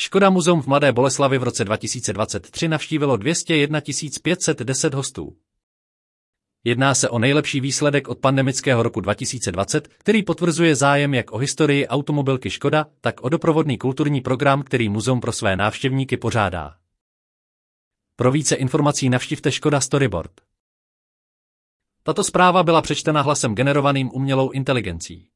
Škoda muzeum v Mladé Boleslavi v roce 2023 navštívilo 201 510 hostů. Jedná se o nejlepší výsledek od pandemického roku 2020, který potvrzuje zájem jak o historii automobilky Škoda, tak o doprovodný kulturní program, který muzeum pro své návštěvníky pořádá. Pro více informací navštivte Škoda Storyboard. Tato zpráva byla přečtena hlasem generovaným umělou inteligencí.